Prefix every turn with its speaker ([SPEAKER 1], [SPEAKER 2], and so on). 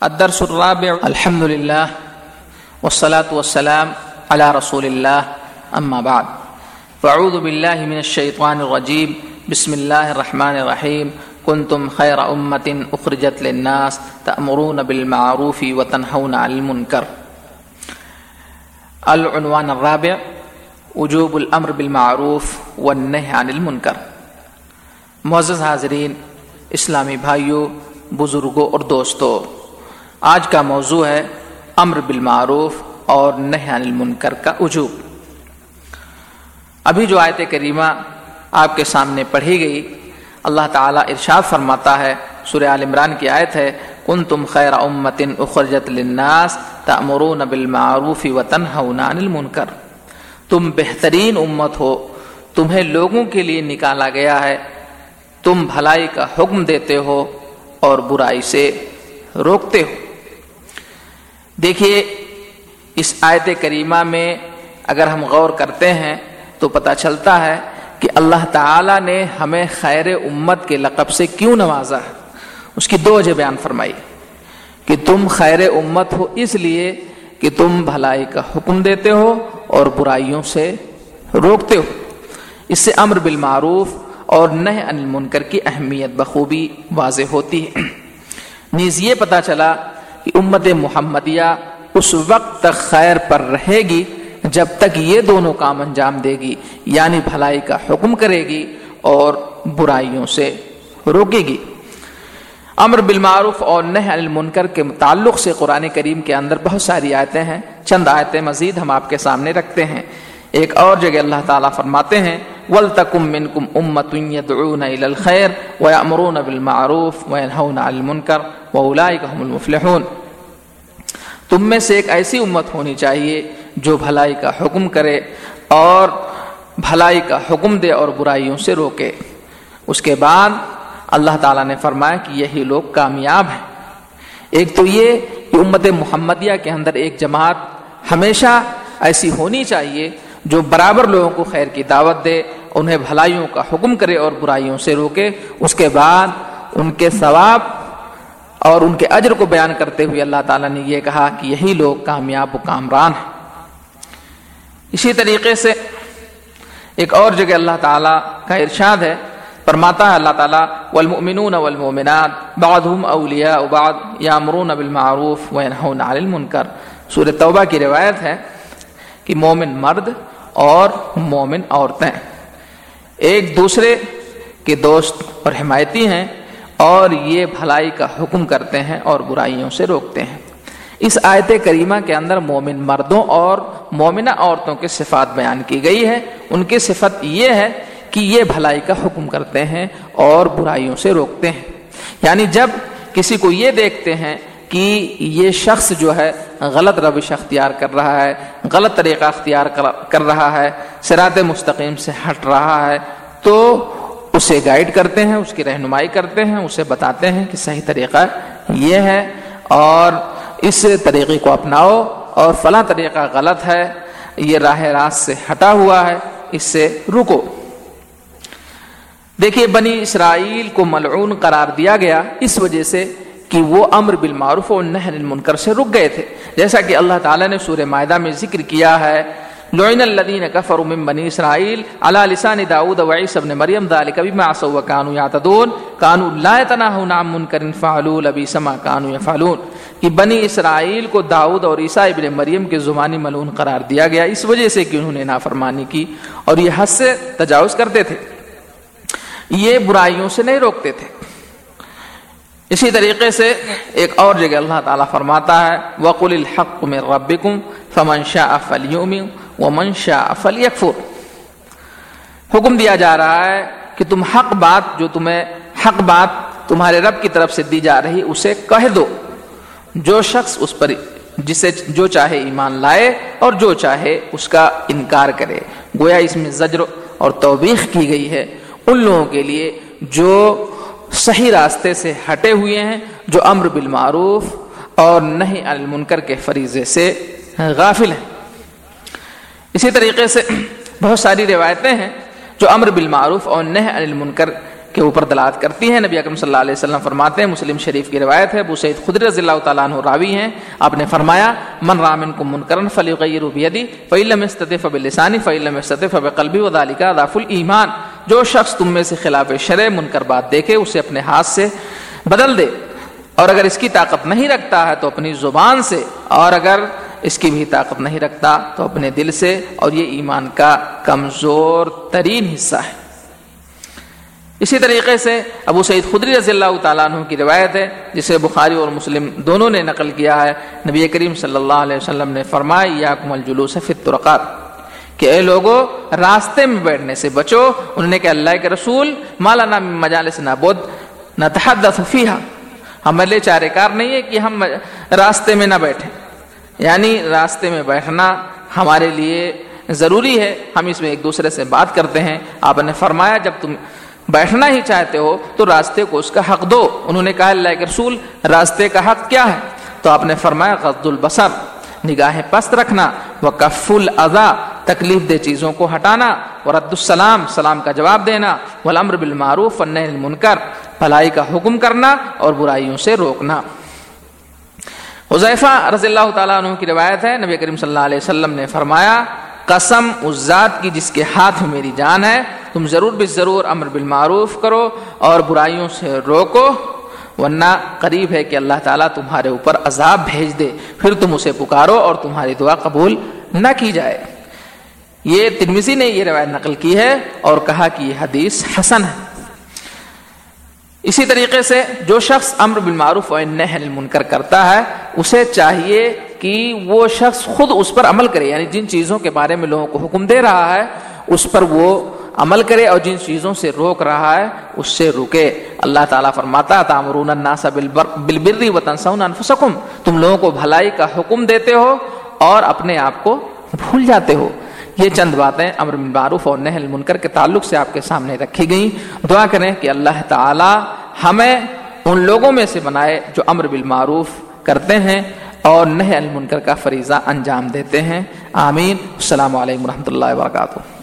[SPEAKER 1] الدرس الرابع. الحمد لله والصلاة والسلام على رسول الله أما بعد. فأعوذ بالله من الشيطان الرجيم بسم الله الرحمن الرحيم كنتم خير أمة أخرجت للناس تأمرون بالمعروف وتنهون عن المنكر العنوان الرابع. وجوب الأمر بالمعروف والنهي عن المنكر معزز حاضرین، اسلامی بھائیوں بزرگوں اور دوستوں آج کا موضوع ہے امر بالمعروف اور نہ المنکر کا وجوب۔ ابھی جو آیت کریمہ آپ کے سامنے پڑھی گئی، اللہ تعالیٰ ارشاد فرماتا ہے، سورہ عال عمران کی آیت ہے کن تم خیر امتن اخرجت للناس تأمرون بالمعروف وتنہون عن المنکر۔ تم بہترین امت ہو، تمہیں لوگوں کے لیے نکالا گیا ہے، تم بھلائی کا حکم دیتے ہو اور برائی سے روکتے ہو۔ دیکھیے، اس آیت کریمہ میں اگر ہم غور کرتے ہیں تو پتہ چلتا ہے کہ اللہ تعالی نے ہمیں خیر امت کے لقب سے کیوں نوازا ہے؟ اس کی دو وجہ بیان فرمائی۔ کہ تم خیر امت ہو اس لیے کہ تم بھلائی کا حکم دیتے ہو اور برائیوں سے روکتے ہو۔ اس سے امر بالمعروف اور نہ انل منکر کی اہمیت بخوبی واضح ہوتی ہے۔ نیز یہ پتہ چلا کہ امت محمدیہ اس وقت تک خیر پر رہے گی جب تک یہ دونوں کام انجام دے گی یعنی بھلائی کا حکم کرے گی اور برائیوں سے روکے گی۔ امر بالمعروف اور نہ المنکر کے متعلق سے قرآن کریم کے اندر بہت ساری آیتیں ہیں۔ چند آیتیں مزید ہم آپ کے سامنے رکھتے ہیں۔ ایک اور جگہ اللہ تعالیٰ فرماتے ہیں ولتکم منکم امت يدعون الى الخير ويأمرون بالمعروف وينهون عن المنکر واولئک هم المفلحون۔ تم میں سے ایک ایسی امت ہونی چاہیے جو بھلائی کا حکم کرے اور بھلائی کا حکم دے اور برائیوں سے روکے۔ اس کے بعد اللہ تعالیٰ نے فرمایا کہ یہی لوگ کامیاب ہیں۔ ایک تو یہ کہ امت محمدیہ کے اندر ایک جماعت ہمیشہ ایسی ہونی چاہیے جو برابر لوگوں کو خیر کی دعوت دے انہیں بھلائیوں کا حکم کرے اور برائیوں سے روکے۔ اس کے بعد ان کے ثواب اور ان کے اجر کو بیان کرتے ہوئے اللہ تعالیٰ نے یہ کہا کہ یہی لوگ کامیاب و کامران ہیں۔ اسی طریقے سے ایک اور جگہ اللہ تعالیٰ کا ارشاد ہے۔ فرماتا ہے اللہ تعالیٰ، والمؤمنون والمؤمنات، بعضهم اولیاء بعض، یامرون بالمعروف وینہون عن المنکر۔ سورہ توبہ کی روایت ہے کہ مومن مرد اور مومن عورتیں۔ ایک دوسرے کے دوست اور حمایتی ہیں اور یہ بھلائی کا حکم کرتے ہیں اور برائیوں سے روکتے ہیں۔ اس آیت کریمہ کے اندر مومن مردوں اور مومنہ عورتوں کے صفات بیان کی گئی ہے ان کی صفت یہ ہے کہ یہ بھلائی کا حکم کرتے ہیں اور برائیوں سے روکتے ہیں۔ یعنی جب کسی کو یہ دیکھتے ہیں کہ یہ شخص جو ہے غلط روش اختیار کر رہا ہے، غلط طریقہ اختیار کر رہا ہے سرات مستقیم سے ہٹ رہا ہے، تو اسے گائیڈ کرتے ہیں، اس کی رہنمائی کرتے ہیں، اسے بتاتے ہیں کہ صحیح طریقہ یہ ہے اور اس طریقے کو اپناؤ اور فلاں طریقہ غلط ہے، یہ راہ راست سے ہٹا ہوا ہے، اس سے رکو۔ دیکھیے، بنی اسرائیل کو ملعون قرار دیا گیا، اس وجہ سے کہ وہ امر بالمعروف اور نہر المنکر سے رک گئے تھے۔ جیسا کہ اللہ تعالیٰ نے سورہ معدہ میں ذکر کیا ہے، لعن الذين كفروا من بني اسرائيل على لسان داود وعيسى ابن مريم ذلك بما عصوا وكانوا يعتدون كانوا لا يتناهون عن منكر فعلوا لبئس ما كانوا يفعلون کہ بنی اسرائیل کو داؤد اور عیسیٰ ابن مریم کے زبانی ملعون قرار دیا گیا، اس وجہ سے کہ انہوں نے نافرمانی کی اور یہ حد سے تجاوز کرتے تھے۔ یہ برائیوں سے نہیں روکتے تھے۔ اسی طریقے سے ایک اور جگہ اللہ تعالیٰ فرماتا ہے، وقل الحق من ربکم فمن شاء فلیؤمن ومن شاء فلیکفر حکم دیا جا رہا ہے کہ تم حق بات جو تمہیں، حق بات تمہارے رب کی طرف سے دی جا رہی، اسے کہہ دو۔ جو شخص اس پر، جسے جو چاہے ایمان لائے اور جو چاہے اس کا انکار کرے۔ گویا اس میں زجر اور توبیخ کی گئی ہے۔ ان لوگوں کے لیے جو صحیح راستے سے ہٹے ہوئے ہیں جو امر بالمعروف اور نہیں المنکر کے فریضے سے غافل ہیں۔ اسی طریقے سے بہت ساری روایتیں ہیں جو امر بالمعروف اور نہ المنکر کے اوپر دلالت کرتی ہیں۔ نبی اکرم صلی اللہ علیہ وسلم فرماتے ہیں، مسلم شریف کی روایت ہے، ابو سعید خدر رضی اللہ تعالیٰ عنہ راوی ہیں۔ آپ نے فرمایا، من رامن کو منکرن فلی غیر بیدی فعلم استطف بلسانی فعلم استطف قلبی و دالکا داف الایمان۔ جو شخص تم میں سے خلاف شرع منکر بات دیکھے، اسے اپنے ہاتھ سے بدل دے۔ اور اگر اس کی طاقت نہیں رکھتا ہے تو اپنی زبان سے، اور اگر اس کی بھی طاقت نہیں رکھتا تو اپنے دل سے۔ اور یہ ایمان کا کمزور ترین حصہ ہے۔ اسی طریقے سے ابو سعید خدری رضی اللہ تعالیٰ عنہ کی روایت ہے، جسے بخاری اور مسلم دونوں نے نقل کیا ہے۔ نبی کریم صلی اللہ علیہ وسلم نے فرمایا یا کمل جلوس فرقات کہ اے لوگو، راستے میں بیٹھنے سے بچو۔ انہوں نے کہا، اللہ کے رسول مالا نام مجالس نابود نہ تحدث فیہا۔ ہمارے لیے چارے کار نہیں ہے کہ ہم راستے میں نہ بیٹھیں۔ یعنی راستے میں بیٹھنا ہمارے لیے ضروری ہے۔ ہم اس میں ایک دوسرے سے بات کرتے ہیں۔ آپ نے فرمایا، جب تم بیٹھنا ہی چاہتے ہو، تو راستے کو اس کا حق دو۔ انہوں نے کہا، اللہ کے رسول، راستے کا حق کیا ہے؟ تو آپ نے فرمایا غد البصر، نگاہیں پست رکھنا۔ وہ کف تکلیف دہ چیزوں کو ہٹانا اور رد السلام، سلام کا جواب دینا ولامر بالمعروف المنکر، بھلائی کا حکم کرنا اور برائیوں سے روکنا۔ حذیفہ رضی اللہ تعالیٰ عنہ کی روایت ہے، نبی کریم صلی اللہ علیہ وسلم نے فرمایا، قسم اس ذات کی جس کے ہاتھ میں میری جان ہے، تم ضرور بھی ضرور امر بالمعروف کرو اور برائیوں سے روکو، ورنہ قریب ہے کہ اللہ تعالیٰ تمہارے اوپر عذاب بھیج دے، پھر تم اسے پکارو اور تمہاری دعا قبول نہ کی جائے۔ یہ ترمیزی نے یہ روایت نقل کی ہے اور کہا کہ یہ حدیث حسن ہے۔ اسی طریقے سے جو شخص امر بالمعروف و المنکر کرتا ہے، اسے چاہیے کہ وہ شخص خود اس پر عمل کرے یعنی جن چیزوں کے بارے میں لوگوں کو حکم دے رہا ہے، اس پر وہ عمل کرے اور جن چیزوں سے روک رہا ہے، اس سے رکے اللہ تعالیٰ فرماتا تامرون الناس بالبر وتنسون انفسکم تم لوگوں کو بھلائی کا حکم دیتے ہو اور اپنے آپ کو بھول جاتے ہو۔ یہ چند باتیں امر بالمعروف اور نہل منکر کے تعلق سے آپ کے سامنے رکھی گئیں۔ دعا کریں کہ اللہ تعالی ہمیں ان لوگوں میں سے بنائے جو امر بالمعروف کرتے ہیں اور نہ المنکر کا فریضہ انجام دیتے ہیں۔ آمین۔ السلام علیکم و اللہ وبرکاتہ۔